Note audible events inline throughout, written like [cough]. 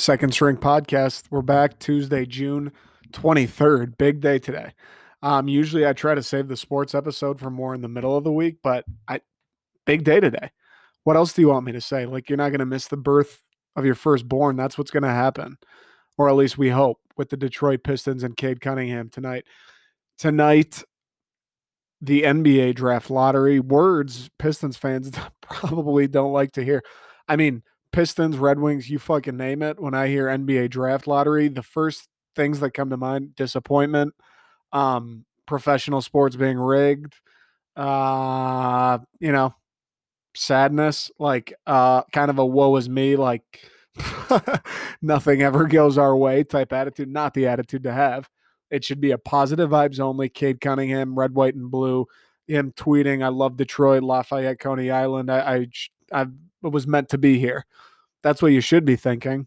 Second String Podcast. We're back Tuesday, June 23rd. Big day today. Um, usually I try to save the sports episode for more in the middle of the week, but I big day today. What else do you want me to say? Like you're not going to miss the birth of your firstborn. That's what's going to happen. Or at least we hope with the Detroit Pistons and Cade Cunningham tonight. Tonight, the NBA draft lottery. Words Pistons fans [laughs] probably don't like to hear. I mean, Pistons, Red Wings, you fucking name it. When I hear NBA draft lottery, the first things that come to mind disappointment, um, professional sports being rigged, uh, you know, sadness, like uh, kind of a woe is me, like [laughs] nothing ever goes our way type attitude. Not the attitude to have. It should be a positive vibes only. Cade Cunningham, red, white, and blue. Him tweeting, "I love Detroit, Lafayette, Coney Island. I, I, I was meant to be here." That's what you should be thinking.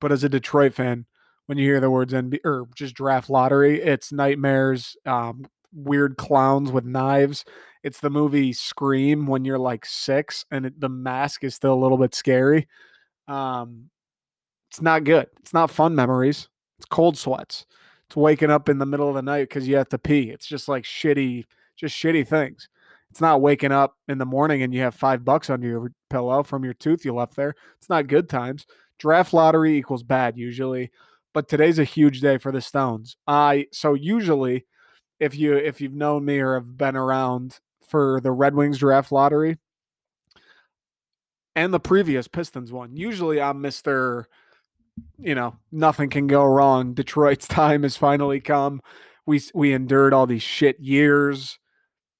But as a Detroit fan, when you hear the words NBA or just draft lottery, it's nightmares, um, weird clowns with knives. It's the movie Scream when you're like six and it, the mask is still a little bit scary. Um, it's not good. It's not fun memories. It's cold sweats. It's waking up in the middle of the night because you have to pee. It's just like shitty, just shitty things. It's not waking up in the morning and you have five bucks under your pillow from your tooth you left there. It's not good times. Draft lottery equals bad usually, but today's a huge day for the Stones. I so usually if you if you've known me or have been around for the Red Wings draft lottery and the previous Pistons one, usually I'm Mr. You know, nothing can go wrong. [laughs] Detroit's time has finally come. We we endured all these shit years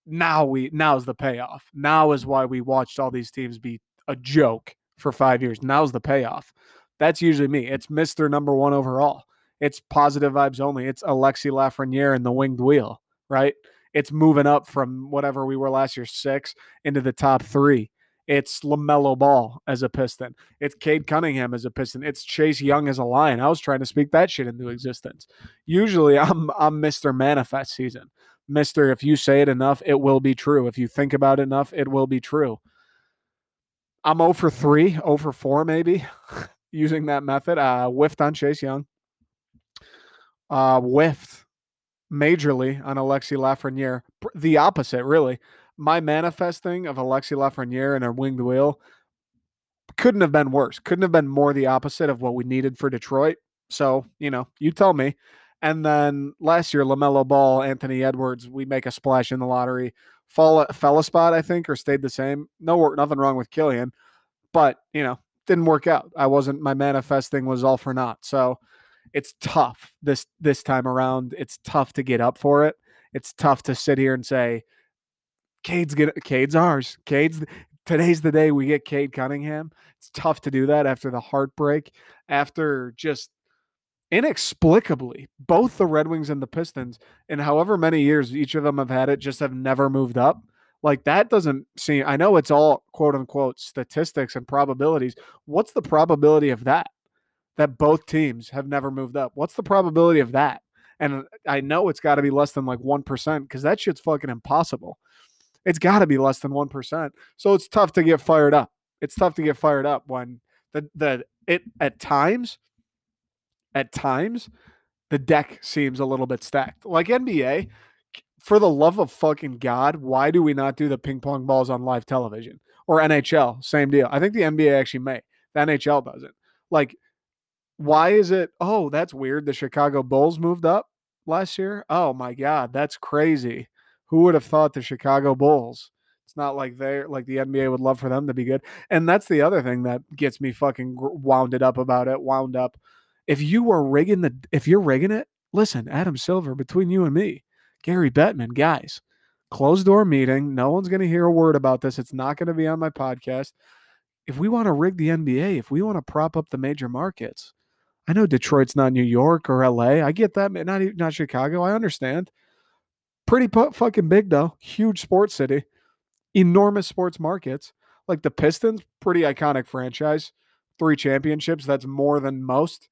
now we now's the payoff. Now is why we watched all these teams be a joke for five years. Now's the payoff. That's usually me. It's Mister Number One overall. It's positive vibes only. It's Alexi Lafreniere and the winged wheel, right? It's moving up from whatever we were last year, six into the top three. It's LaMelo Ball as a Piston. It's Cade Cunningham as a Piston. It's Chase Young as a Lion. I was trying to speak that shit into existence. Usually [laughs] I'm I'm Mr. Manifest season. Mister, if you say it enough, it will be true. If you think about it enough, it will be true. I'm 0 for 3, 0 for 4, maybe, [laughs] using that method. Uh, whiffed on Chase Young. Uh, whiffed majorly on Alexi Lafreniere. The opposite, really. My manifesting of Alexi Lafreniere and a winged wheel couldn't have been worse. Couldn't have been more the opposite of what we needed for Detroit. So, you know, you tell me. And then last year, LaMelo Ball, Anthony Edwards, we make a splash in the lottery. Fall, fell a spot, I think, or stayed the same. No, work nothing wrong with Killian, but you know, didn't work out. I wasn't. My manifesting was all for naught. So it's tough this this time around. It's tough to get up for it. It's tough to sit here and say, "Cade's get Cade's ours. Cade's today's the day we get Cade Cunningham." It's tough to do that after the heartbreak, after just inexplicably, both the Red Wings and the Pistons, in however many years each of them have had it, just have never moved up. Like that doesn't seem, I know it's all quote unquote statistics and probabilities. What's the probability of that? That both teams have never moved up. What's the probability of that? And I know it's got to be less than like 1% because that shit's fucking impossible. It's got to be less than 1%. So it's tough to get fired up. It's tough to get fired up when the, the, it at times at times the deck seems a little bit stacked. Like NBA, for the love of fucking God, why do we not do the ping pong balls on live television? Or NHL, same deal. I think the NBA actually may. The NHL doesn't. Like, why is it? Oh, that's weird. The Chicago Bulls moved up last year. Oh my God, that's crazy. Who would have thought the Chicago Bulls? It's not like they're like the NBA would love for them to be good. And that's the other thing that gets me fucking wounded up about it. Wound up if you were rigging the if you're rigging it, listen, Adam Silver, between you and me, Gary Bettman, guys, closed door meeting. No one's going to hear a word about this. It's not going to be on my podcast. If we want to rig the NBA, if we want to prop up the major markets, I know Detroit's not New York or LA. I get that. Not not Chicago. I understand. Pretty pu- fucking big though. Huge sports city. Enormous sports markets. Like the Pistons, pretty iconic franchise. Three championships. That's more than most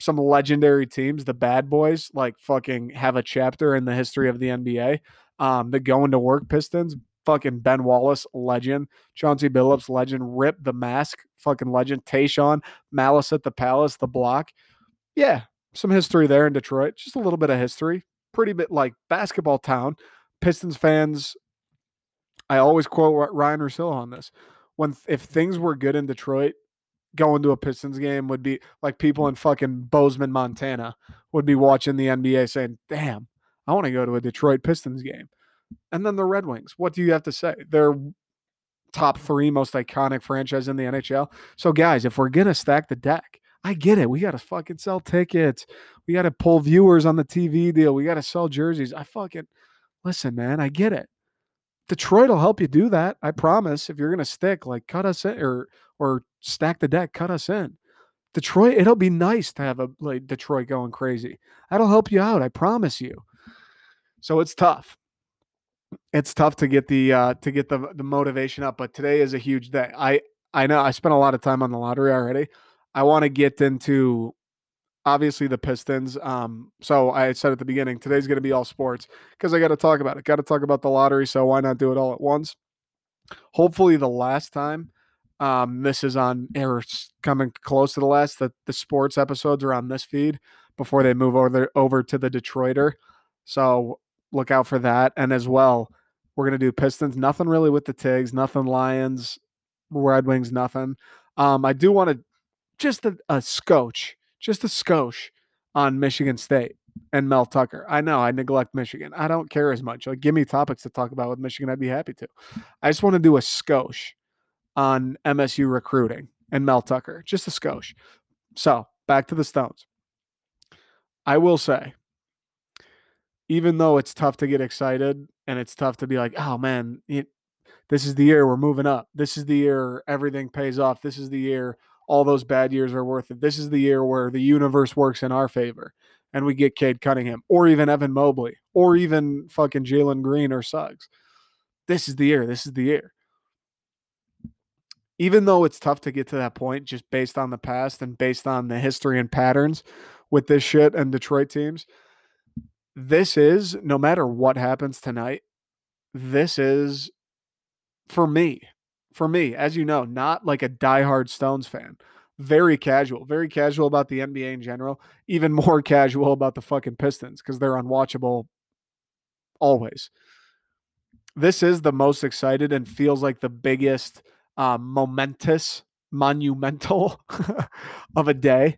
some legendary teams, the bad boys, like fucking have a chapter in the history of the NBA. Um, the going to work Pistons, fucking Ben Wallace, legend. Chauncey Billups, legend. Rip the Mask, fucking legend. Tayshaun, Malice at the Palace, The Block. Yeah, some history there in Detroit. Just a little bit of history. Pretty bit like basketball town. Pistons fans. I always quote Ryen Russillo on this. When if things were good in Detroit, going to a Pistons game would be like people in fucking Bozeman, Montana would be watching the NBA saying, "Damn, I want to go to a Detroit Pistons game." And then the Red Wings. What do you have to say? They're top 3 most iconic franchise in the NHL. So guys, if we're going to stack the deck, I get it. We got to fucking sell tickets. We got to pull viewers on the TV deal. We got to sell jerseys. I fucking listen, man. I get it. Detroit will help you do that. I promise. If you're gonna stick, like cut us in or or stack the deck, cut us in. Detroit, it'll be nice to have a like Detroit going crazy. That'll help you out. I promise you. So it's tough. It's tough to get the uh to get the the motivation up, but today is a huge day. I I know I spent a lot of time on the lottery already. I want to get into obviously the Pistons. Um, so I said at the beginning, today's going to be all sports because I got to talk about it. Got to talk about the lottery. So why not do it all at once? Hopefully, the last time um, this is on air, coming close to the last that the sports episodes are on this feed before they move over over to the Detroiter. So look out for that. And as well, we're gonna do Pistons. Nothing really with the Tigs. Nothing Lions, Red Wings. Nothing. Um, I do want to just a, a scotch just a skosh on Michigan State and Mel Tucker. I know I neglect Michigan. I don't care as much. Like, give me topics to talk about with Michigan. I'd be happy to. I just want to do a skosh on MSU recruiting and Mel Tucker. Just a skosh. So back to the Stones. I will say, even though it's tough to get excited and it's tough to be like, oh man, it, this is the year we're moving up. This is the year everything pays off. This is the year all those bad years are worth it. This is the year where the universe works in our favor and we get Cade Cunningham or even Evan Mobley or even fucking Jalen Green or Suggs. This is the year. This is the year. Even though it's tough to get to that point just based on the past and based on the history and patterns with this shit and Detroit teams, this is no matter what happens tonight, this is for me for me, as you know, not like a diehard Stones fan. Very casual, very casual about the NBA in general, even [laughs] more casual about the fucking Pistons because they're unwatchable always. This is the most excited and feels like the biggest uh, momentous, monumental [laughs] of a day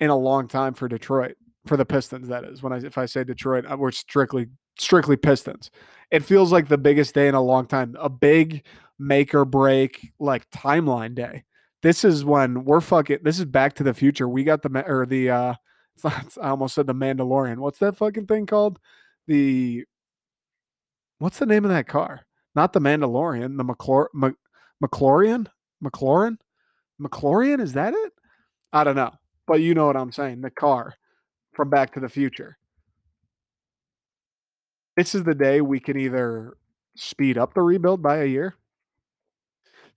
in a long time for Detroit, for the Pistons. That is when I if I say Detroit, uh, we're strictly strictly Pistons. It feels like the biggest day in a long time. A big make or break like timeline day. This is when we're fucking. This is Back to the Future. We got the or the. uh [laughs] I almost said the Mandalorian. What's that fucking thing called? The. What's the name of that car? Not the Mandalorian. The McClor Mc, McLaurin. McLaurin. McLaurin. Is that it? I don't know, but you know what I'm saying. The car from Back to the Future. This is the day we can either speed up the rebuild by a year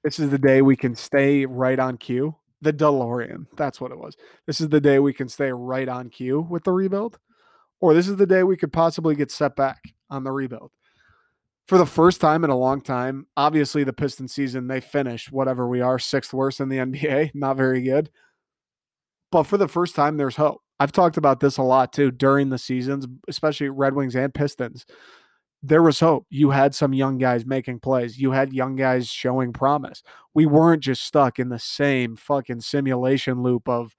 this is the day we can stay right on cue. The DeLorean. That's what it was. This is the day we can stay right on cue with the rebuild. Or this is the day we could possibly get set back on the rebuild. For the first time in a long time, obviously the Piston season, they finished whatever we are, sixth worst in the [laughs] NBA. Not very good. But for the first time, there's hope. I've talked about this a lot too during the seasons, especially Red Wings and Pistons there was hope. You had some young guys making plays. You had young guys showing promise. We weren't just stuck in the same fucking simulation loop of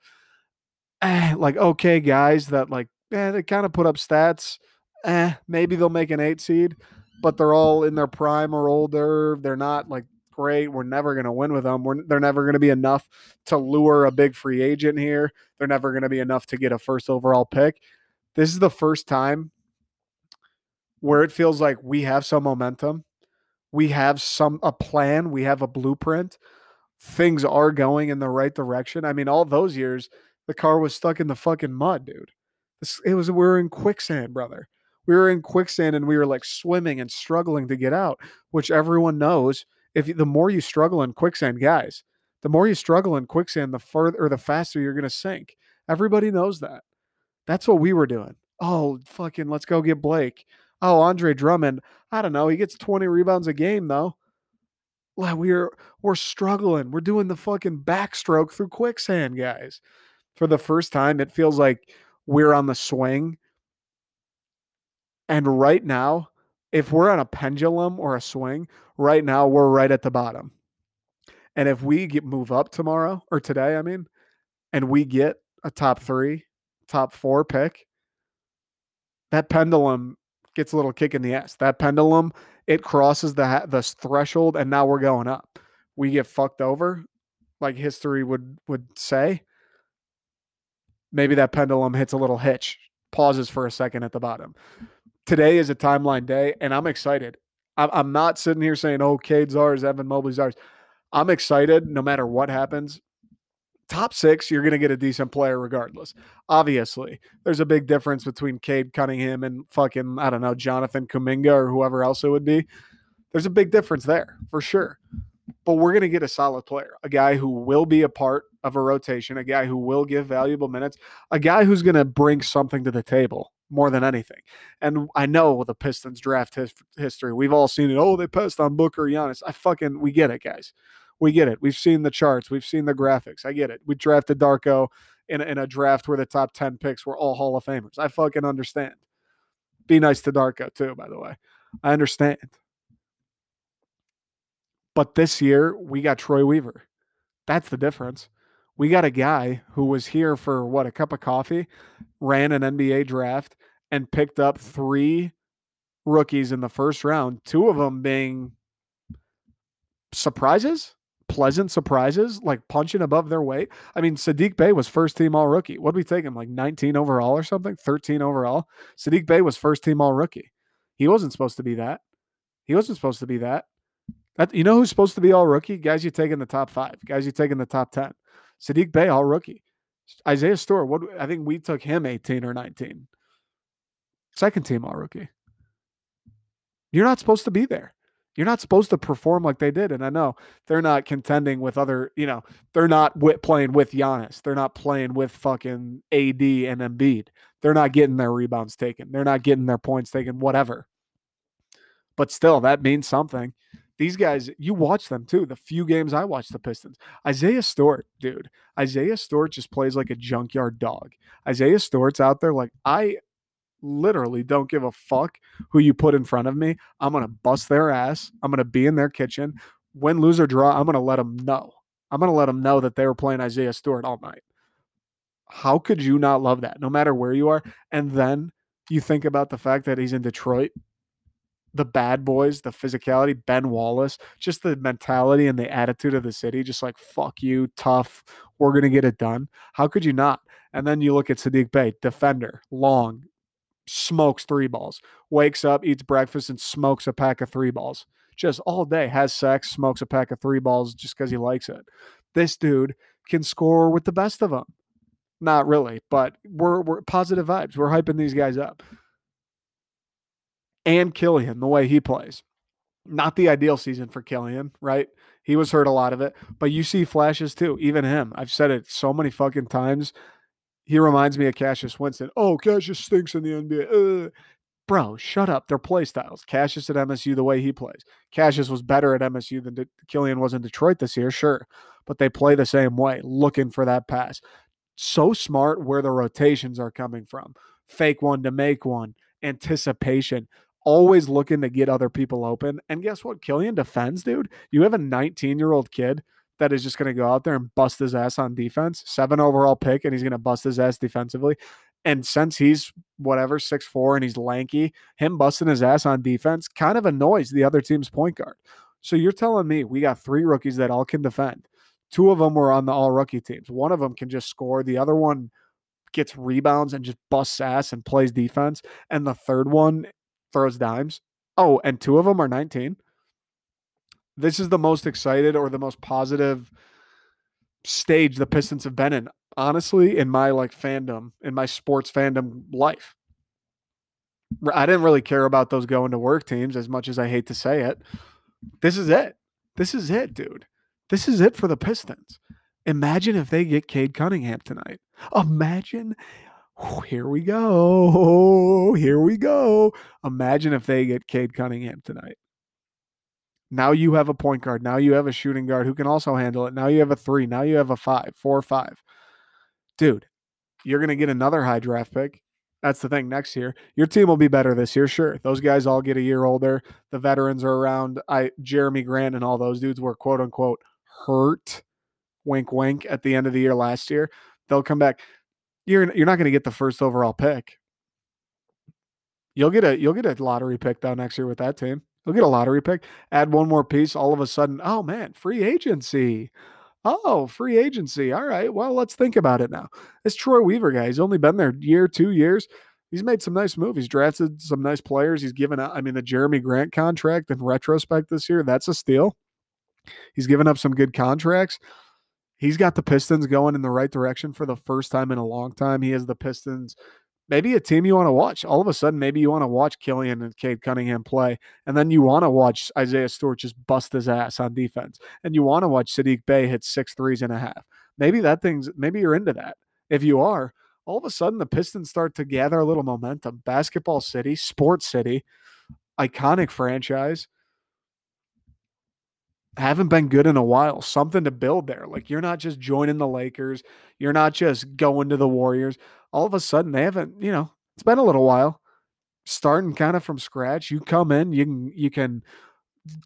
eh, like okay guys that like eh, they kind of put up stats. Eh, maybe they'll make an eight seed, but they're all in their prime or older. They're not like great. We're never going to win with them. We're, they're never going to be enough to lure a big free agent here. They're never going to be enough to get a first overall pick. This is the first time where it feels like we have some momentum, we have some a plan, we have a blueprint. Things are going in the right direction. I mean, all those years, the car was stuck in the fucking mud, dude. It was we were in quicksand, brother. We were in quicksand and we were like swimming and struggling to get out, which everyone knows. If the more you struggle in quicksand, guys, the more you struggle in quicksand, the further or the faster you're going to sink. Everybody knows that. That's what we were doing. Oh, fucking, let's go get Blake Oh, Andre Drummond, I don't know. He gets 20 rebounds a game though. Like we're we're struggling. We're doing the fucking backstroke through quicksand, guys. For the first time, it feels like we're on the swing. And right now, if we're on a pendulum or a swing, right now we're right at the bottom. And if we get move up tomorrow or today, I mean, and we get a top three, top four pick, that pendulum gets a little kick in the ass. That pendulum, it crosses the the threshold, and now we're going up. We get fucked over, like history would would say. Maybe that pendulum hits a little hitch, pauses for a second at the bottom. Today is a timeline day, and I'm excited. I'm, not sitting here saying, "Oh, Cade's ours, Evan Mobley's ours." I'm excited no matter what happens top six, you're going to get a decent player regardless. Obviously, there's a big difference between Cade Cunningham and fucking, I don't know, Jonathan Kuminga or whoever else it would be. There's a big difference there for sure. But we're going to get a solid player, a guy who will be a part of a rotation, a guy who will give valuable minutes, a guy who's going to bring something to the table more than anything. And I know the Pistons draft his, history. We've all seen it. Oh, they passed on Booker, Giannis. I fucking, we get it, guys. We get it. We've seen the charts. We've seen the graphics. I get it. We drafted Darko in in a draft where the top 10 picks were all Hall of Famers. I fucking understand. Be nice to Darko, too, by the way. I understand. But this year, we got Troy Weaver. That's the difference. We got a guy who was here for what, a cup of coffee, ran an NBA draft, and picked up three rookies in the first round, two of them being surprises pleasant surprises, like punching above their weight. I mean, Saddiq Bey was first team all rookie. What did we take him? Like 19 overall or something? 13 overall. Saddiq Bey was first team all rookie. He wasn't supposed to be that. He wasn't supposed to be that. That you know who's supposed to be all rookie? Guys you take in the top five. Guys you take in the top 10. Saddiq Bey, all rookie. Isaiah Stewart, what I think we took him 18 or 19. Second team all rookie. You're not supposed to be there. You're not supposed to perform like they did. And I know they're not contending with other, you know, they're not with, playing with Giannis. They're not playing with fucking AD and Embiid. They're not getting their rebounds taken. They're not getting their points taken, whatever. But still, that means something. These guys, you watch them too. The few games I watch the Pistons. Isaiah Stewart, dude. Isaiah Stewart just plays like a junkyard dog. Isaiah Stewart's out there like I literally don't give a fuck who you put in front of me. I'm to bust their ass. I'm to be in their kitchen. Win, lose, or draw, I'm to let them know. I'm to let them know that they were playing Isaiah Stewart all night. How could you not love that, no matter where you are? And then you think about the fact that he's in Detroit, the bad boys, the physicality, Ben Wallace, just the mentality and the attitude of the city, just like, fuck you, tough, we're to get it done. How could you not? And then you look at Saddiq Bey, defender, long, smokes three balls, wakes up, eats breakfast, and smokes a pack of three balls. Just all day, has sex, smokes a pack of three balls just because he likes it. This dude can score with the best of them. Not really, but we're, we're positive vibes. We're hyping these guys up. And Killian, the way he plays. Not the ideal season for Killian, right? He was hurt a lot of it, but you see flashes too. Even him. I've said it so many fucking times he reminds me of Cassius Winston. Oh, Cassius stinks in the NBA. Uh, bro, shut up. They're play styles. Cassius at MSU, the way he plays. Cassius was better at MSU than De- Killian was in Detroit this year, sure. But they play the same way, looking for that pass. So smart where the rotations are coming from. Fake one to make one, anticipation, always looking to get other people open. And guess what? Killian defends, dude. You have a 19 year old kid that is just going to go out there and bust his ass on defense. Seven overall pick, and he's going to bust his ass defensively. And since he's whatever six four and he's lanky, him busting his ass on defense kind of annoys the other team's point guard. So you're telling me we got three rookies that all can defend. Two of them were on the all rookie teams. One of them can just score. The other one gets rebounds and just busts ass and plays defense. And the third one throws dimes. Oh, and two of them are 19 this is the most excited or the most positive stage the Pistons have been in, honestly, in my like fandom, in my sports fandom life. I didn't really care about those going to work teams as much as I hate to say it. This is it. This is it, dude. This is it for the Pistons. Imagine if they get Cade Cunningham tonight. Imagine Oh, here we go. [laughs] Here we go. Imagine if they get Cade Cunningham tonight. Now you have a point guard. Now you have a shooting guard who can also handle it. Now you have a three. Now you have a five, four five. Dude, you're going to get another high draft pick. That's the thing next year. Your team will be better this year, sure. Those guys all get a year older. The veterans are around. I Jerami Grant and all those dudes were quote unquote hurt. Wink wink at the end of the year last year. They'll come back. You're you're not going to get the first overall pick. You'll get a you'll get a lottery pick though next year with that team. You'll get a lottery pick. Add one more piece. All of a sudden, oh man, free agency. Oh, free agency. All right. Well, let's think about it now. This Troy Weaver guy, he's only been there year, two years. He's made some nice moves. He's drafted some nice players. He's given out, I mean, the Jerami Grant contract in retrospect this year, that's a steal. He's given up some good contracts. He's got the Pistons going in the right direction for the first time in a long time. He has the Pistons maybe a team you want to watch. All of a sudden, maybe you want to watch Killian and Cade Cunningham play, and then you want to watch Isaiah Stewart just bust his ass on defense, and you want to watch Saddiq Bey hit six threes and a half. Maybe that thing's maybe you're into that. If you are, all of a sudden the Pistons start to gather a little momentum. Basketball city, sports city, iconic franchise haven't been good in a while. Something to build there. Like you're not just joining the Lakers, you're not just going to the Warriors. All of a sudden, they haven't. You know, it's been a little while. Starting kind of from scratch, you come in, you can you can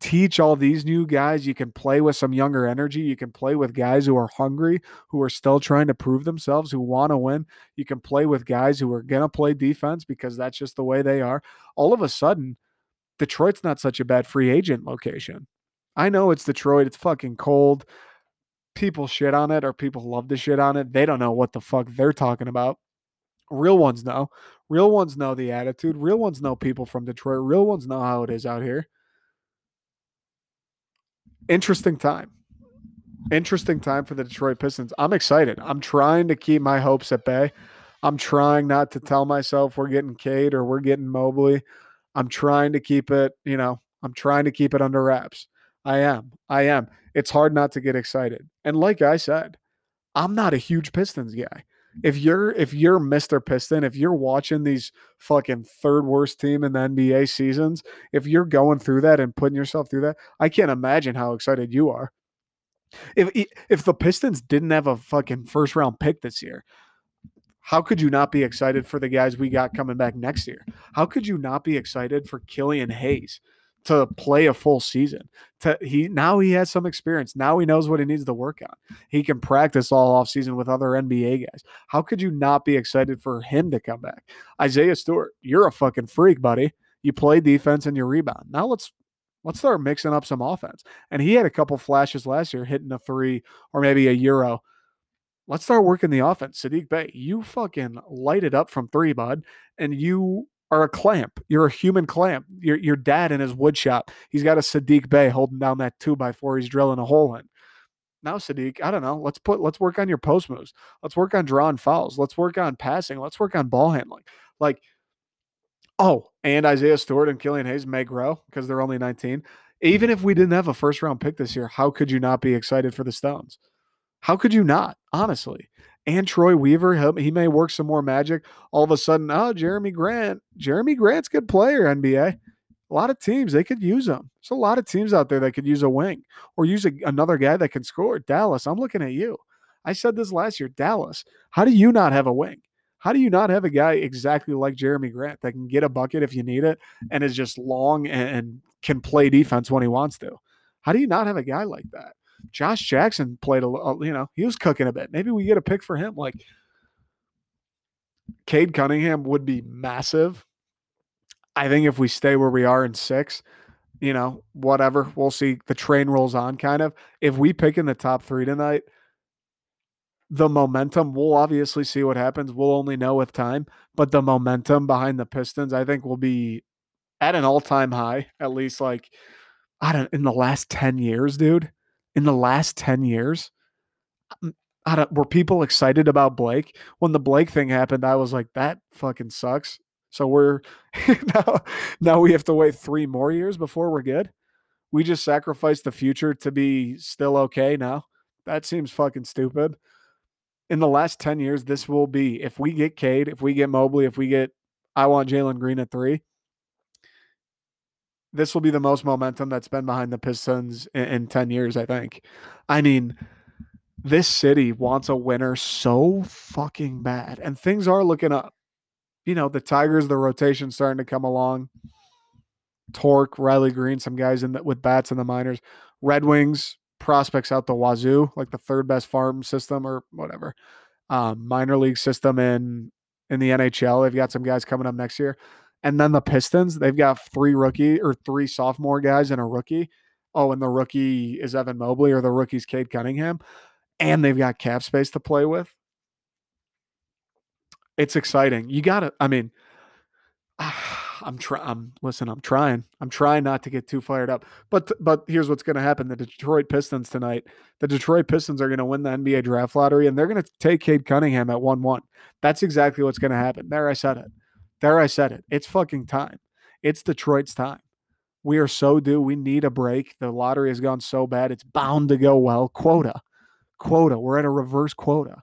teach all these new guys. You can play with some younger energy. You can play with guys who are hungry, who are still trying to prove themselves, who want to win. You can play with guys who are going to play defense because that's just the way they are. All of a sudden, Detroit's not such a bad free agent location. I know it's Detroit. It's fucking cold. People shit on it or people love to shit on it. They don't know what the fuck they're talking about. Real ones know. Real ones know the attitude. Real ones know people from Detroit. Real ones know how it is out here. Interesting time. Interesting time for the Detroit Pistons. I'm excited. I'm trying to keep my hopes at bay. I'm trying not to tell myself we're getting Cade or we're getting Mobley. I'm trying to keep it, you know, I'm trying to keep it under wraps. I am. I am. It's hard not to get excited. And like I said, I'm not a huge Pistons guy. If you're if you're Mr. Piston, if you're watching these fucking third worst team in the NBA seasons, if you're going through that and putting yourself through that, I can't imagine how excited you are. If if the Pistons didn't have a fucking first round pick this year, how could you not be excited for the guys we got coming back next year? How could you not be excited for Killian Hayes? To play a full season. To he now he has some experience. Now he knows what he needs to work on. He can practice all off season with other NBA guys. How could you not be excited for him to come back? Isaiah Stewart, you're a fucking freak, buddy. You play defense and you rebound. Now let's let's start mixing up some offense. And he had a couple flashes last year hitting a three or maybe a euro. Let's start working the offense. Saddiq Bey, you fucking light it up from three, bud. And you are a clamp. You're a human clamp. Your your dad in his wood shop, he's got a Saddiq Bey holding down that two by four. He's drilling a hole in. Now, Saddiq, I don't know. Let's put let's work on your post moves. Let's work on drawing fouls. Let's work on passing. Let's work on ball handling. Like, oh, and Isaiah Stewart and Killian Hayes may grow because they're only 19. Even if we didn't have a first round pick this year, how could you not be excited for the Stones? How could you not? Honestly, and Troy Weaver. He may work some more magic. All of a sudden, oh, Jerami Grant. Jerami Grant's good player, NBA. A lot of teams, they could use him. There's a lot of teams out there that could use a wing or use a, another guy that can score. Dallas, I'm looking at you. I said this last year. Dallas, how do you not have a wing? How do you not have a guy exactly like Jerami Grant that can get a bucket if you need it and is just long and, and can play defense when he wants to? How do you not have a guy like that? Josh Jackson played a, uh, you know, he was cooking a bit. Maybe we get a pick for him. Like Cade Cunningham would be massive. I think if we stay where we are in six, you know, whatever, we'll see. The train rolls on kind of. If we pick in the top three tonight, the momentum, we'll obviously see what happens. We'll only know with time, but the momentum behind the Pistons, I think, will be at an all time high, at least like, I don't in the last 10 years, dude in the last 10 years, um, were people excited about Blake? When the Blake thing happened, I was like, that fucking sucks. So we're [laughs] now, now we have to wait three more years before we're good. We just sacrificed the future to be still okay now. That seems fucking stupid. in the last 10 years, this will be if we get Cade, if we get Mobley, if we get I want Jalen Green at three, this will be the most momentum that's been behind the Pistons in, in 10 years, I think. I mean, this city wants a winner so fucking bad, and things are looking up. You know, the Tigers, the rotation starting to come along. Tork, Riley Greene, some guys in the, with bats in the minors. Red Wings prospects out the wazoo, like the third best farm system or whatever. Um, minor league system in in the NHL. They've got some guys coming up next year. And then the Pistons, they've got three rookie or three sophomore guys and a rookie. Oh, and the rookie is Evan Mobley or the rookie's Cade Cunningham. And they've got cap space to play with. It's exciting. You got to, I mean, [sighs] I'm trying. I'm listen. I'm trying. I'm trying not to get too fired up. But but here's what's going to happen: the Detroit Pistons tonight. The Detroit Pistons are going to win the NBA draft lottery, and they're going to take Cade Cunningham at one one. That's exactly what's going to happen. There, I said it. There, I said it. It's fucking time. It's Detroit's time. We are so due. We need a break. The lottery has gone so bad. It's bound to go well. Quota, quota. We're at a reverse quota.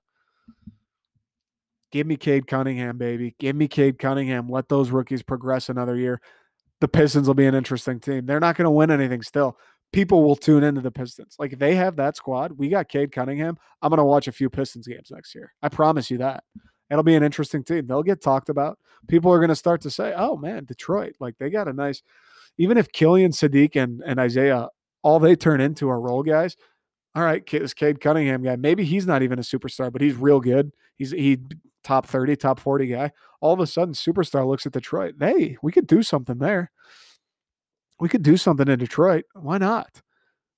Give me Cade Cunningham, baby. Give me Cade Cunningham. Let those rookies progress another year. The Pistons will be an interesting team. They're not going to win anything still. People will tune into the Pistons. Like they have that squad, we got Cade Cunningham. I'm going to watch a few Pistons games next year. I promise you that. It'll be an interesting team. They'll get talked about. People are going to start to say, "Oh man, Detroit, like they got a nice." Even if Killian Saddiq and, and Isaiah, all they turn into are role guys. All right, this Cade Cunningham guy, maybe he's not even a superstar, but he's real good. He's he top 30, top 40 guy. All of a sudden, superstar looks at Detroit. Hey, we could do something there. We could do something in Detroit. Why not?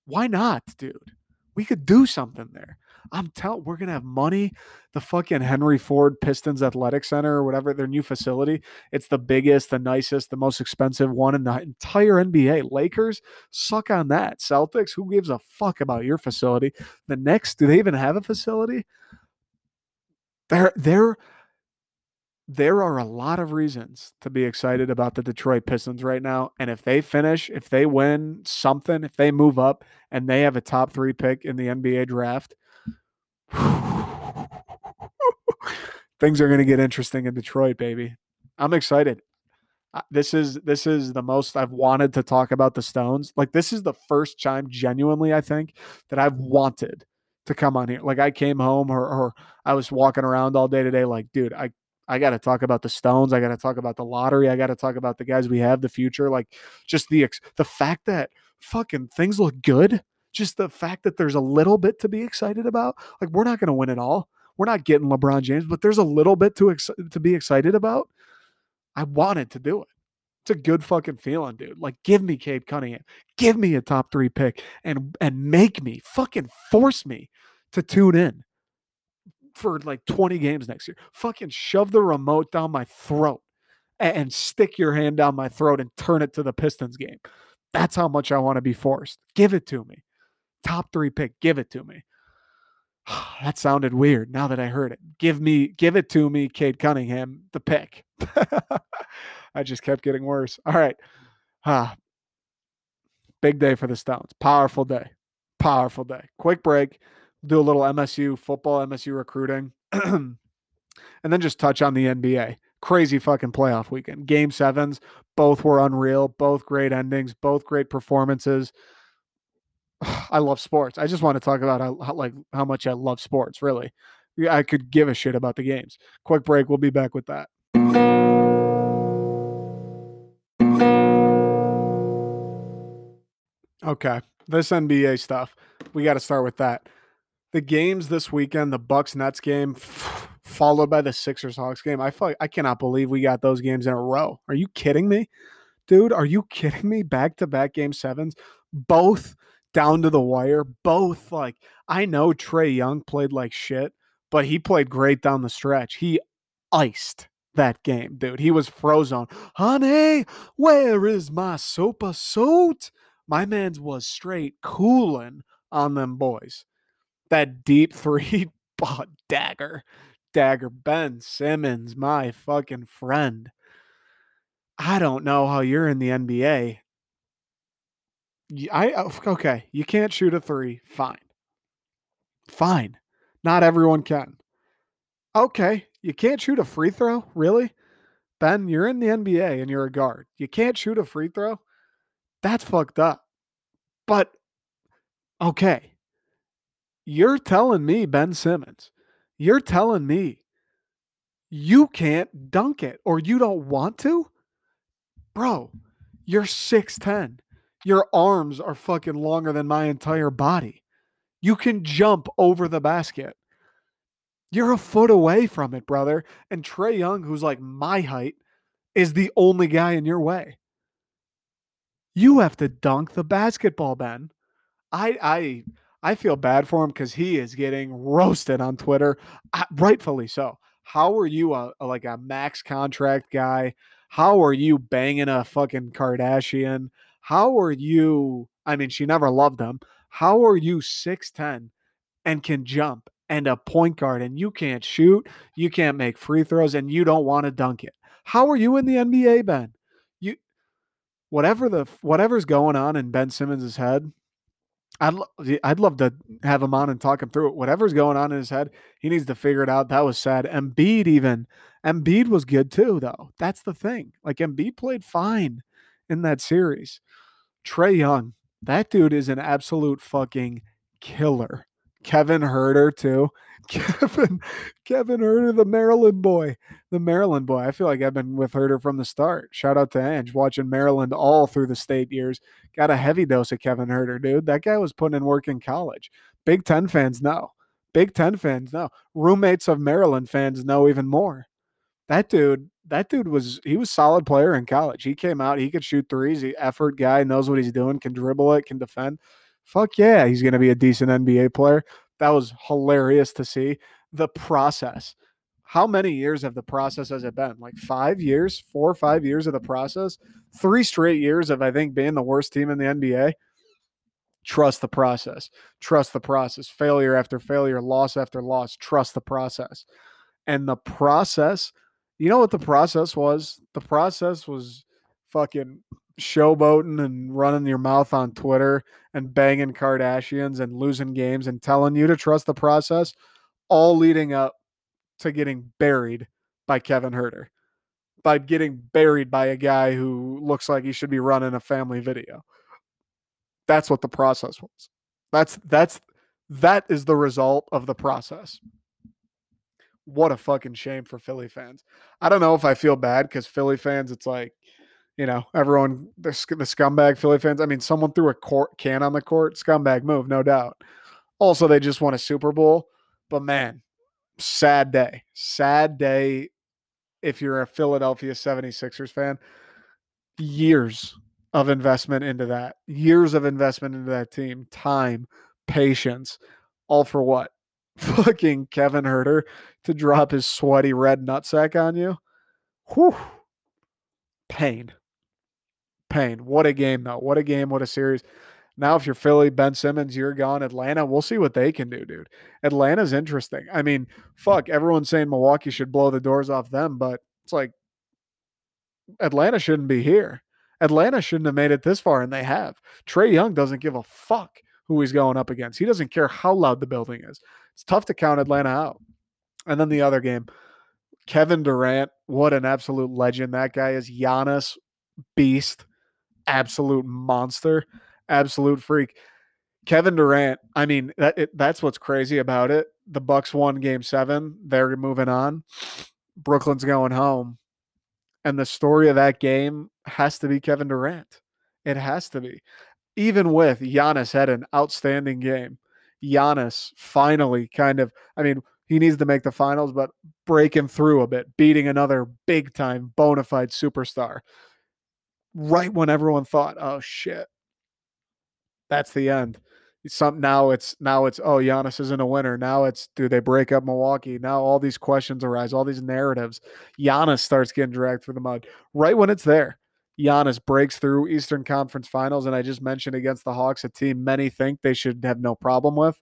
Why not, dude? We could do something there. I'm telling we're gonna have money. The fucking Henry Ford Pistons Athletic Center or whatever their new facility. It's the biggest, the nicest, the most expensive one in the entire NBA. Lakers suck on that. Celtics, who gives a fuck about your facility? The Knicks, do they even have a facility? There, there, there are a lot of reasons to be excited about the Detroit Pistons right now. And if they finish, if they win something, if they move up and they have a top three pick in the NBA draft, [laughs] things are going to get interesting in Detroit, baby. I'm excited. This is this is the most I've wanted to talk about the Stones. Like this is the first time genuinely I think that I've wanted to come on here. Like I came home or, or I was walking around all day today. Like, dude, I I got to talk about the Stones. I got to talk about the lottery. I got to talk about the guys we have, the future. Like, just the ex- the fact that fucking things look good. Just the fact that there's a little bit to be excited about. Like, we're not going to win it all. We're not getting LeBron James, but there's a little bit to ex- to be excited about. I wanted to do it. It's a good fucking feeling, dude. Like, give me Cade Cunningham, give me a top three pick, and and make me fucking force me to tune in for like 20 games next year. Fucking shove the remote down my throat and, and stick your hand down my throat and turn it to the Pistons game. That's how much I want to be forced. Give it to me. Top three pick, give it to me. [sighs] that sounded weird now that I heard it. Give me, give it to me, Cade Cunningham, the pick. [laughs] I just kept getting worse. All right. Ah, [sighs] big day for the Stones. Powerful day. Powerful day. Quick break. Do a little MSU football, MSU recruiting, [clears throat] and then just touch on the NBA. Crazy fucking playoff weekend. Game sevens, both were unreal. Both great endings. Both great performances. [sighs] I love sports. I just want to talk about how, how, like how much I love sports. Really, I could give a shit about the games. Quick break. We'll be back with that. Okay, this NBA stuff. We got to start with that. The games this weekend, the Bucks Nets game, [sighs] followed by the Sixers Hawks game. I feel like I cannot believe we got those games in a row. Are you kidding me, dude? Are you kidding me? Back to back game sevens, both down to the wire. Both like I know Trae Young played like shit, but he played great down the stretch. He iced that game, dude. He was frozen. Honey, where is my sopa suit? My man's was straight cooling on them boys. That deep [laughs] three oh, dagger. Dagger. Ben Simmons, my fucking friend. I don't know how you're in the NBA. I oh, okay, you can't shoot a three. Fine. Fine. Not everyone can. Okay, you can't shoot a free throw? Really? Ben, you're in the NBA and you're a guard. You can't shoot a free throw? That's fucked up. But okay. You're telling me, Ben Simmons, you're telling me you can't dunk it or you don't want to? Bro, you're 6'10. Your arms are fucking longer than my entire body. You can jump over the basket. You're a foot away from it, brother. And Trae Young, who's like my height, is the only guy in your way. You have to dunk the basketball, Ben. I I I feel bad for him because he is getting roasted on Twitter, uh, rightfully so. How are you a, a like a max contract guy? How are you banging a fucking Kardashian? How are you? I mean, she never loved him. How are you 6'10 and can jump and a point guard and you can't shoot, you can't make free throws, and you don't want to dunk it. How are you in the NBA, Ben? You whatever the whatever's going on in Ben Simmons' head, I'd lo- I'd love to have him on and talk him through it. Whatever's going on in his head, he needs to figure it out. That was sad. Embiid even Embiid was good too, though. That's the thing. Like Embiid played fine in that series. Trae Young, that dude is an absolute fucking killer. Kevin Huerter too. [laughs] Kevin Kevin Huerter, the Maryland boy, the Maryland boy. I feel like I've been with Huerter from the start. Shout out to Ange, watching Maryland all through the state years. Got a heavy dose of Kevin Huerter, dude. That guy was putting in work in college. Big Ten fans know. Big Ten fans know. Roommates of Maryland fans know even more. That dude, that dude was he was solid player in college. He came out, he could shoot threes. He effort guy, knows what he's doing, can dribble it, can defend fuck yeah, he's to be a decent NBA player. That was hilarious to see. The process. How many years have the process has it been? Like five years, four or five years of the process, three straight years of I think being the worst team in the NBA. Trust the process. Trust the process. Failure after failure, loss after loss. Trust the process. And the process, you know what the process was? The process was fucking showboating and running your mouth on Twitter and banging Kardashians and losing games and telling you to trust the process, all leading up to getting buried by Kevin Huerter, by getting buried by a guy who looks like he should be running a family video. That's what the process was. That's that's that is the result of the process. What a fucking shame for Philly fans. I don't know if I feel bad because Philly fans, it's like, you know, everyone, the, the scumbag Philly fans. I mean, someone threw a court can on the court, scumbag move, no doubt. Also, they just won a Super Bowl, but man, sad day, sad day. If you're a Philadelphia 76ers fan, years of investment into that, years of investment into that team, time, patience, all for what? Fucking Kevin Huerter to drop his sweaty red nutsack on you. Whew. Pain pain. What a game, though. What a game. What a series. Now, if you're Philly, Ben Simmons, you're gone. Atlanta, we'll see what they can do, dude. Atlanta's interesting. I mean, fuck, everyone's saying Milwaukee should blow the doors off them, but it's like Atlanta shouldn't be here. Atlanta shouldn't have made it this far, and they have. Trae Young doesn't give a fuck who he's going up against. He doesn't care how loud the building is. It's tough to count Atlanta out. And then the other game, Kevin Durant, what an absolute legend that guy is. Giannis, beast absolute monster, absolute freak. Kevin Durant, I mean, that it, that's what's crazy about it. The Bucks won game 7, they're moving on. Brooklyn's going home. And the story of that game has to be Kevin Durant. It has to be. Even with Giannis had an outstanding game. Giannis finally kind of, I mean, he needs to make the finals, but breaking through a bit, beating another big time bona fide superstar right when everyone thought, oh shit, that's the end. Some now it's now it's oh Giannis isn't a winner. Now it's do they break up Milwaukee? Now all these questions arise, all these narratives. Giannis starts getting dragged through the mud right when it's there. Giannis breaks through Eastern Conference Finals, and I just mentioned against the Hawks, a team many think they should have no problem with.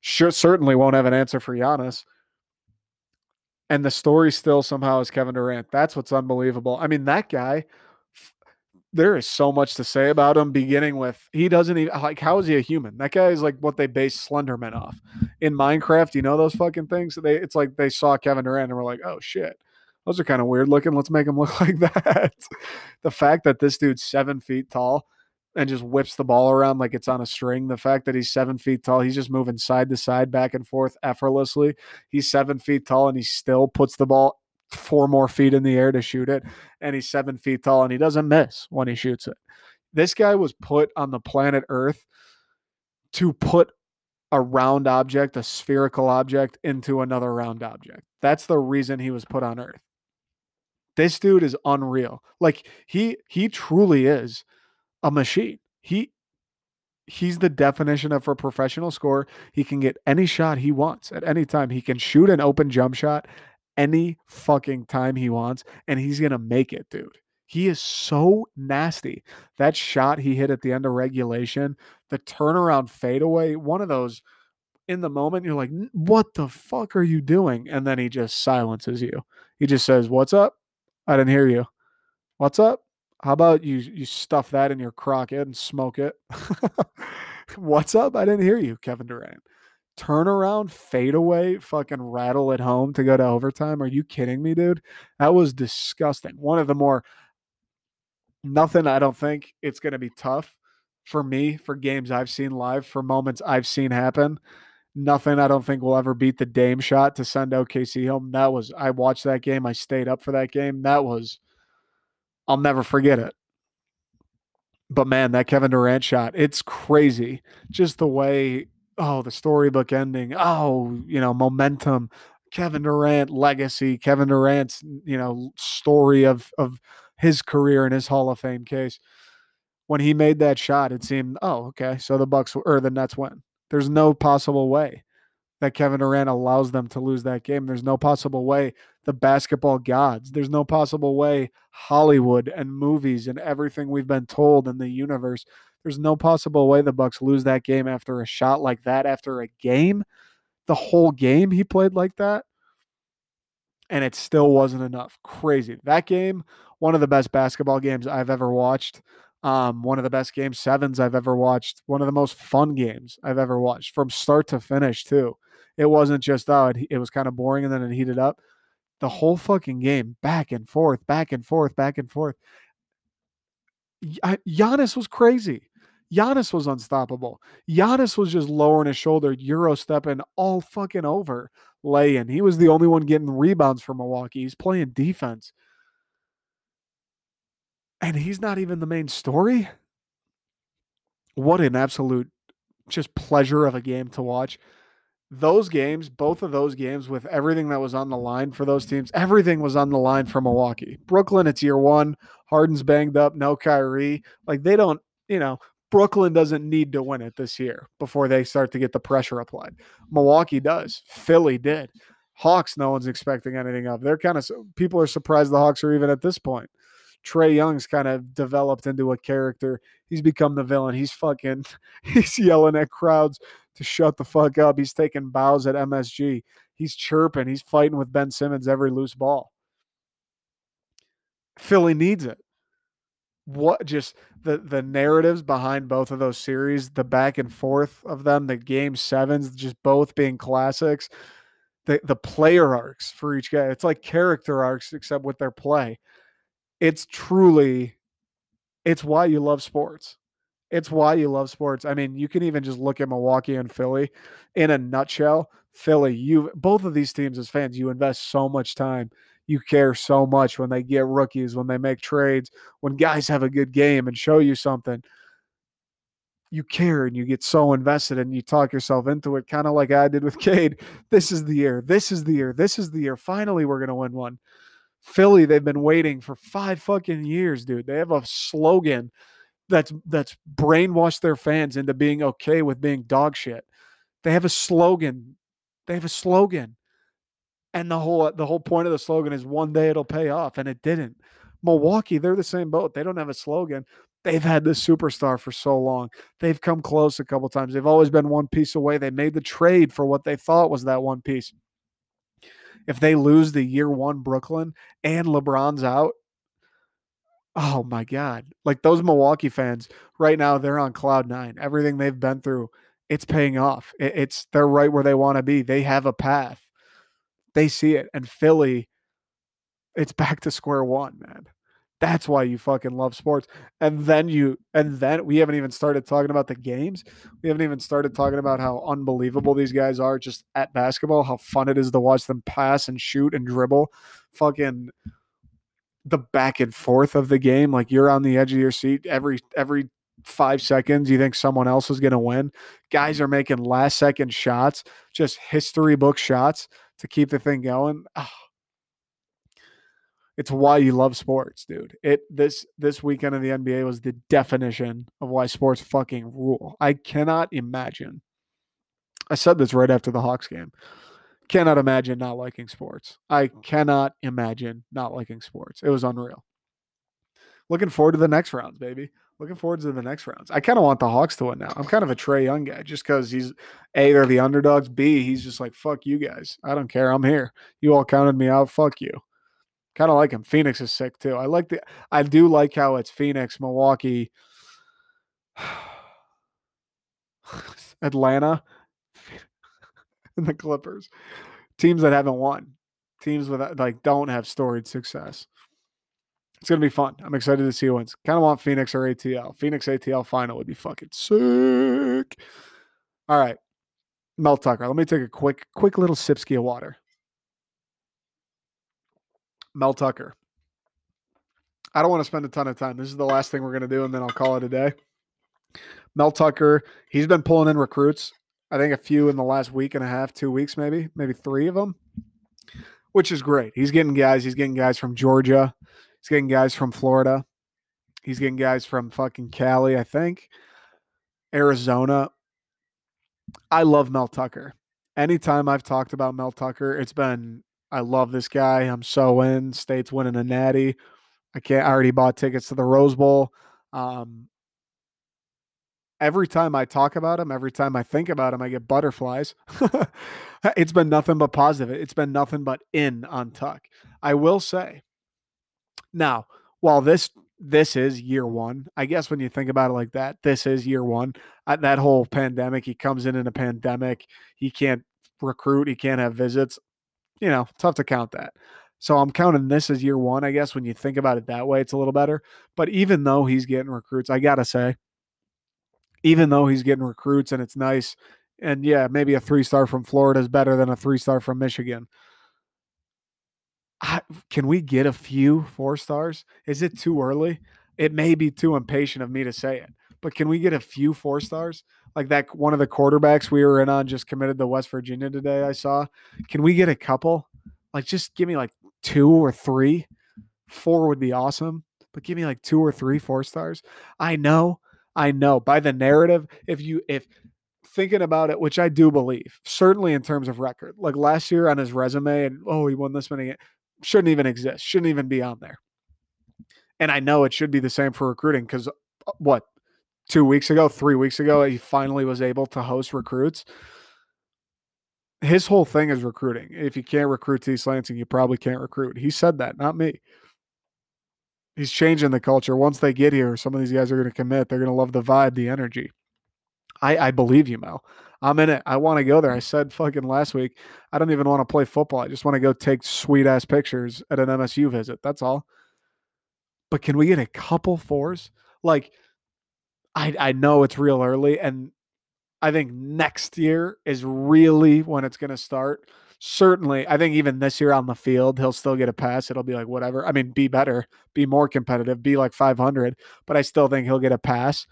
Sure, certainly won't have an answer for Giannis. And the story still somehow is Kevin Durant. That's what's unbelievable. I mean, that guy there is so much to say about him. Beginning with he doesn't even like how is he a human? That guy is like what they base Slenderman off in Minecraft. You know those fucking things. They it's like they saw Kevin Durant and were like, oh shit, those are kind of weird looking. Let's make him look [laughs] like that. the fact that this dude's seven feet tall and just whips the ball around like it's on a string. The fact that he's seven feet tall, he's just moving side to side, back and forth effortlessly. He's seven feet tall and he still puts the ball four more feet in the air to shoot it. And he's seven feet tall and he doesn't miss when he shoots it. This guy was put on the planet Earth to put a round object, a spherical object, into another round object. That's the reason he was put on Earth. This dude is unreal. Like he he truly is a machine. He he's the definition of a professional scorer. He can get any shot he wants at any time. He can shoot an open jump shot any fucking time he wants, and he's gonna make it, dude. He is so nasty. That shot he hit at the end of regulation, the turnaround fadeaway, one of those in the moment, you're like, what the fuck are you doing? And then he just silences you. He just says, What's up? I didn't hear you. What's up? How about you you stuff that in your crockett and smoke it? [laughs] What's up? I didn't hear you, Kevin Durant. Turn around, fade away, fucking rattle at home to go to overtime. Are you kidding me, dude? That was disgusting. One of the more nothing, I don't think it's gonna be tough for me for games I've seen live, for moments I've seen happen nothing I don't think will ever beat the Dame shot to send OKC home. That was I watched that game. I stayed up for that game. That was I'll never forget it. But man, that Kevin Durant shot, it's crazy. Just the way oh, the storybook ending. Oh, you know, momentum. Kevin Durant legacy, Kevin Durant's, you know, story of of his career and his Hall of Fame case. When he made that shot, it seemed, oh, okay, so the Bucks or the Nets win. There's no possible way that Kevin Durant allows them to lose that game. There's no possible way the basketball gods, there's no possible way Hollywood and movies and everything we've been told in the universe, there's no possible way the Bucks lose that game after a shot like that after a game. The whole game he played like that and it still wasn't enough. Crazy. That game, one of the best basketball games I've ever watched. Um, one of the best game sevens I've ever watched. One of the most fun games I've ever watched from start to finish, too. It wasn't just, oh, it, it was kind of boring and then it heated up. The whole fucking game, back and forth, back and forth, back and forth. Giannis was crazy. Giannis was unstoppable. Giannis was just lowering his shoulder, euro stepping all fucking over, laying. He was the only one getting rebounds for Milwaukee. He's playing defense and he's not even the main story. What an absolute just pleasure of a game to watch. Those games, both of those games, with everything that was on the line for those teams, everything was on the line for Milwaukee. Brooklyn, it's year one. Harden's banged up, no Kyrie. Like they don't, you know, Brooklyn doesn't need to win it this year before they start to get the pressure applied. Milwaukee does. Philly did. Hawks, no one's expecting anything of. They're kind of people are surprised the Hawks are even at this point. Trae Young's kind of developed into a character. He's become the villain. He's fucking [laughs] he's yelling at crowds to shut the fuck up. He's taking bows at MSG. He's chirping. He's fighting with Ben Simmons every loose ball. Philly needs it. What just the the narratives behind both of those series, the back and forth of them, the game sevens, just both being classics. The the player arcs for each guy. It's like character arcs except with their play it's truly it's why you love sports. It's why you love sports. I mean, you can even just look at Milwaukee and Philly in a nutshell. Philly, you both of these teams as fans, you invest so much time. You care so much when they get rookies, when they make trades, when guys have a good game and show you something. You care and you get so invested and you talk yourself into it, kind of like I did with [laughs] Cade. This is the year. This is the year. This is the year. Finally, we're going to win one. Philly, they've been waiting for five fucking years, dude. They have a slogan that's that's brainwashed their fans into being okay with being dog shit. They have a slogan. They have a slogan. And the whole the whole point of the slogan is one day it'll pay off, and it didn't. Milwaukee, they're the same boat. They don't have a slogan. They've had this superstar for so long. They've come close a couple times. They've always been one piece away. They made the trade for what they thought was that one piece if they lose the year one Brooklyn and LeBron's out, Oh my god. Like those Milwaukee fans right now they're on cloud 9. Everything they've been through, it's paying off. It's they're right where they want to be. They have a path. They see it. And Philly it's back to square one, man. That's why you fucking love sports. And then you, and then we haven't even started talking about the games. We haven't even started talking about how unbelievable these guys are just at basketball, how fun it is to watch them pass and shoot and dribble. Fucking the back and forth of the game. Like you're on the edge of your seat every, every, Five seconds, you think someone else is going to win. Guys are making last second shots, just history book shots to keep the thing going. Oh, it's why you love sports, dude. It this this weekend in the NBA was the definition of why sports fucking rule. I cannot imagine. I said this right after the Hawks game. Cannot imagine not liking sports. I oh. cannot imagine not liking sports. It was unreal. Looking forward to the next rounds, baby. Looking forward to the next rounds. I kind of want the Hawks to win now. I'm kind of a Trae Young guy just because he's A, they're the underdogs. B, he's just like, fuck you guys. I don't care. I'm here. You all counted me out. Fuck you. Kind of like him. Phoenix is sick too. I like the. I do like how it's Phoenix, Milwaukee, [sighs] Atlanta, [laughs] and the Clippers. Teams that haven't won. Teams with like don't have storied success. It's gonna be fun. I'm excited to see who wins. Kind of want Phoenix or ATL. Phoenix ATL final would be fucking sick. All right, Mel Tucker. Let me take a quick, quick little sipski of water. Mel Tucker. I don't want to spend a ton of time. This is the last thing we're going to do, and then I'll call it a day. Mel Tucker, he's been pulling in recruits. I think a few in the last week and a half, two weeks, maybe, maybe three of them, which is great. He's getting guys. He's getting guys from Georgia. He's getting guys from Florida. He's getting guys from fucking Cali, I think, Arizona. I love Mel Tucker. Anytime I've talked about Mel Tucker, it's been I love this guy. I'm so in. State's winning a natty. I can't. I already bought tickets to the Rose Bowl. Um, every time I talk about him, every time I think about him, I get butterflies. [laughs] it's been nothing but positive. It's been nothing but in on Tuck. I will say. Now, while this this is year one, I guess when you think about it like that, this is year one. Uh, that whole pandemic, he comes in in a pandemic. He can't recruit. He can't have visits you know, tough to count that. So I'm counting this as year one, I guess. When you think about it that way, it's a little better. But even though he's getting recruits, I gotta say, even though he's getting recruits and it's nice, and yeah, maybe a three star from Florida is better than a three star from Michigan. I, can we get a few four stars? Is it too early? It may be too impatient of me to say it, but can we get a few four stars? Like that one of the quarterbacks we were in on just committed to West Virginia today. I saw. Can we get a couple? Like, just give me like two or three. Four would be awesome, but give me like two or three four stars. I know, I know. By the narrative, if you if thinking about it, which I do believe, certainly in terms of record, like last year on his resume, and oh, he won this many, shouldn't even exist, shouldn't even be on there. And I know it should be the same for recruiting because uh, what two weeks ago, three weeks ago, he finally was able to host recruits. His whole thing is recruiting. If you can't recruit to East Lansing, you probably can't recruit. He said that, not me. He's changing the culture. Once they get here, some of these guys are going to commit. They're going to love the vibe, the energy. I, I believe you, Mel. I'm in it. I want to go there. I said fucking last week, I don't even want to play football. I just want to go take sweet ass pictures at an MSU visit. That's all. But can we get a couple fours? Like, I I know it's real early, and I think next year is really when it's going to start. Certainly, I think even this year on the field, he'll still get a pass. It'll be like whatever. I mean, be better, be more competitive, be like 500, but I still think he'll get a pass.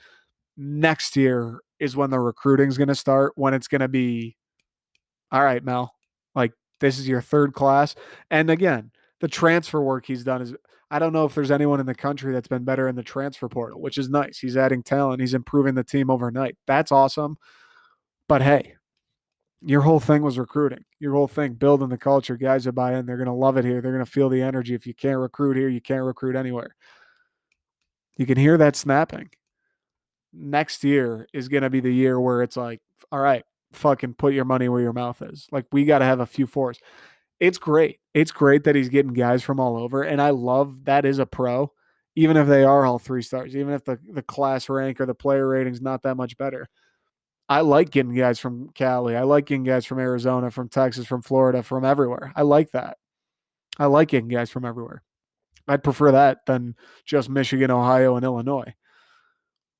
Next year is when the recruiting is going to start, when it's going to be, all right, Mel, like this is your third class. And again, the transfer work he's done is I don't know if there's anyone in the country that's been better in the transfer portal, which is nice. He's adding talent, he's improving the team overnight. That's awesome. But hey, your whole thing was recruiting. Your whole thing, building the culture. Guys are buy in. They're going to love it here. They're going to feel the energy. If you can't recruit here, you can't recruit anywhere. You can hear that snapping. Next year is going to be the year where it's like, all right, fucking put your money where your mouth is. Like, we got to have a few fours it's great. It's great that he's getting guys from all over. And I love that is a pro. even if they are all three stars, even if the, the class rank or the player rating's not that much better. I like getting guys from Cali. I like getting guys from Arizona, from Texas, from Florida, from everywhere. I like that. I like getting guys from everywhere. I'd prefer that than just Michigan, Ohio, and Illinois.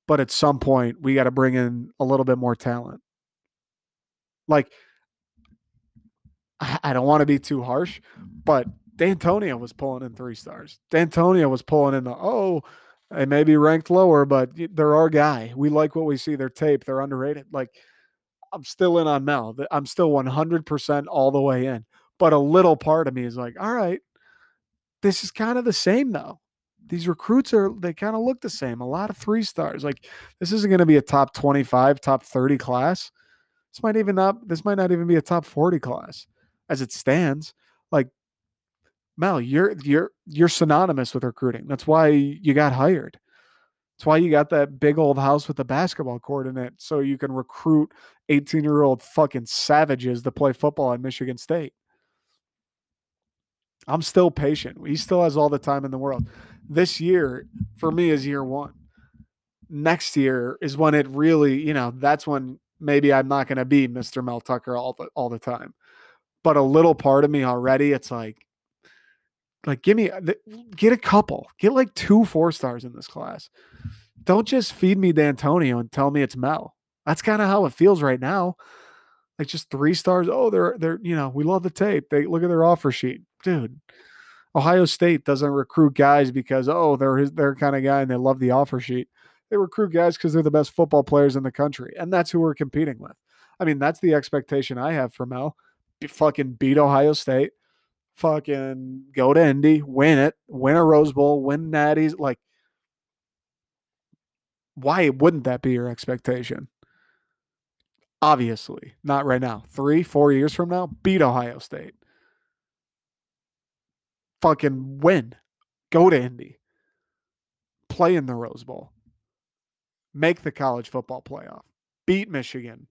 But at some point, we got to bring in a little bit more talent. Like, I don't want to be too harsh, but Dantonio was pulling in three stars. Dantonio was pulling in the, oh, they may be ranked lower, but they're our guy. We like what we see. Their tape, they're underrated. Like, I'm still in on Mel. I'm still 100% all the way in. But a little part of me is like, all right, this is kind of the same though. These recruits are, they kind of look the same. A lot of three stars. Like, this isn't going to be a top 25, top 30 class. This might even not, this might not even be a top 40 class as it stands. Like, Mel, you're you're you're synonymous with recruiting. That's why you got hired. That's why you got that big old house with the basketball court in it, so you can recruit 18 year old fucking savages to play football at Michigan State. I'm still patient. He still has all the time in the world. This year, for me, is year one. Next year is when it really, you know, that's when maybe I'm not going to be Mr. Mel Tucker all the all the time. But a little part of me already, it's like, like give me uh, get a couple get like two four stars in this class. Don't just feed me Dantonio and tell me it's mel. That's kind of how it feels right now. Like just three stars oh they're they're you know we love the tape. They look at their offer sheet. Dude ohio state doesn't recruit guys because oh they're their kind of guy and they love the offer sheet. They recruit guys because they're the best football players in the country and that's who we're competing with. I mean that's the expectation i have for mel fucking beat ohio state fucking go to Indy, win it, win a Rose Bowl, win Natties. Like, why wouldn't that be your expectation? Obviously, not right now. Three, four years from now, beat Ohio State. Fucking win. Go to Indy. Play in the Rose Bowl. Make the college football playoff. Beat Michigan.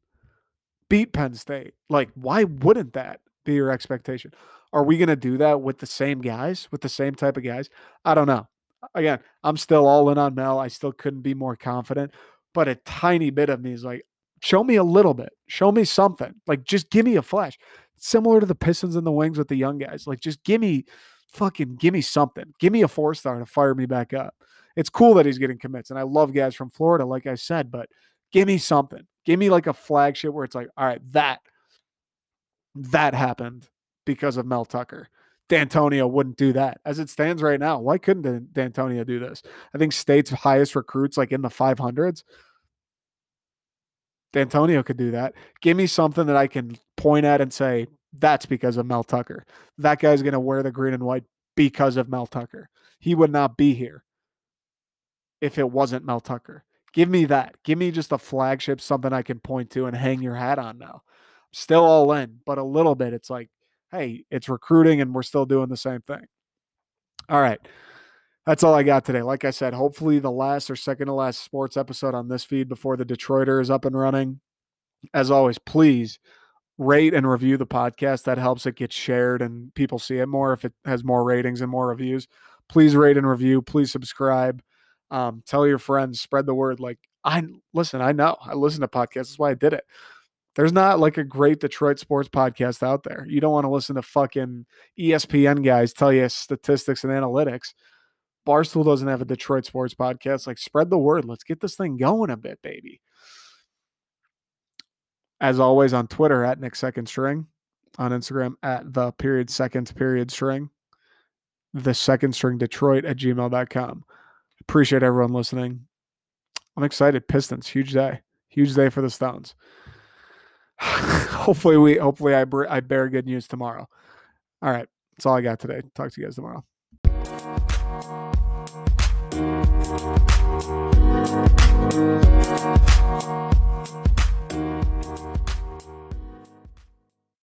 Beat Penn State. Like, why wouldn't that be your expectation? Are we going to do that with the same guys, with the same type of guys? I don't know. Again, I'm still all in on Mel. I still couldn't be more confident, but a tiny bit of me is like, show me a little bit, show me something. Like, just give me a flash. Similar to the Pistons and the Wings with the young guys. Like, just give me fucking give me something. Give me a four star to fire me back up. It's cool that he's getting commits, and I love guys from Florida, like I said, but give me something. Give me like a flagship where it's like, all right, that that happened because of Mel Tucker. Dantonio wouldn't do that. As it stands right now, why couldn't Dantonio do this? I think state's highest recruits like in the 500s. Dantonio could do that. Give me something that I can point at and say, that's because of Mel Tucker. That guy's going to wear the green and white because of Mel Tucker. He would not be here if it wasn't Mel Tucker. Give me that. Give me just a flagship, something I can point to and hang your hat on now. Still all in, but a little bit. It's like, hey, it's recruiting and we're still doing the same thing. All right. That's all I got today. Like I said, hopefully the last or second to last sports episode on this feed before the Detroiter is up and running. As always, please rate and review the podcast. That helps it get shared and people see it more if it has more ratings and more reviews. Please rate and review. Please subscribe. Um, tell your friends, spread the word. Like I listen, I know I listen to podcasts. That's why I did it. There's not like a great Detroit sports podcast out there. You don't want to listen to fucking ESPN guys tell you statistics and analytics. Barstool doesn't have a Detroit sports podcast. Like, spread the word. Let's get this thing going a bit, baby. As always, on Twitter at Nick Second String, on Instagram at the period second period string, the second string Detroit at gmail.com. Appreciate everyone listening. I'm excited. Pistons, huge day. Huge day for the Stones. [sighs] hopefully we hopefully I I bear good news tomorrow. All right, that's all I got today. Talk to you guys tomorrow.